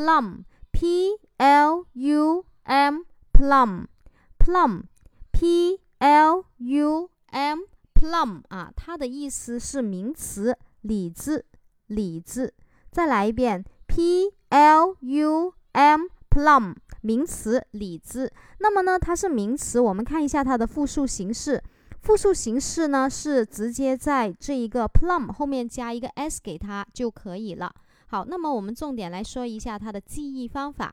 plum，p l u m plum，plum，p l u m plum 啊，它的意思是名词，李子，李子。再来一遍，p l u m plum，名词，李子。那么呢，它是名词，我们看一下它的复数形式。复数形式呢是直接在这一个 plum 后面加一个 s 给它就可以了。好，那么我们重点来说一下它的记忆方法。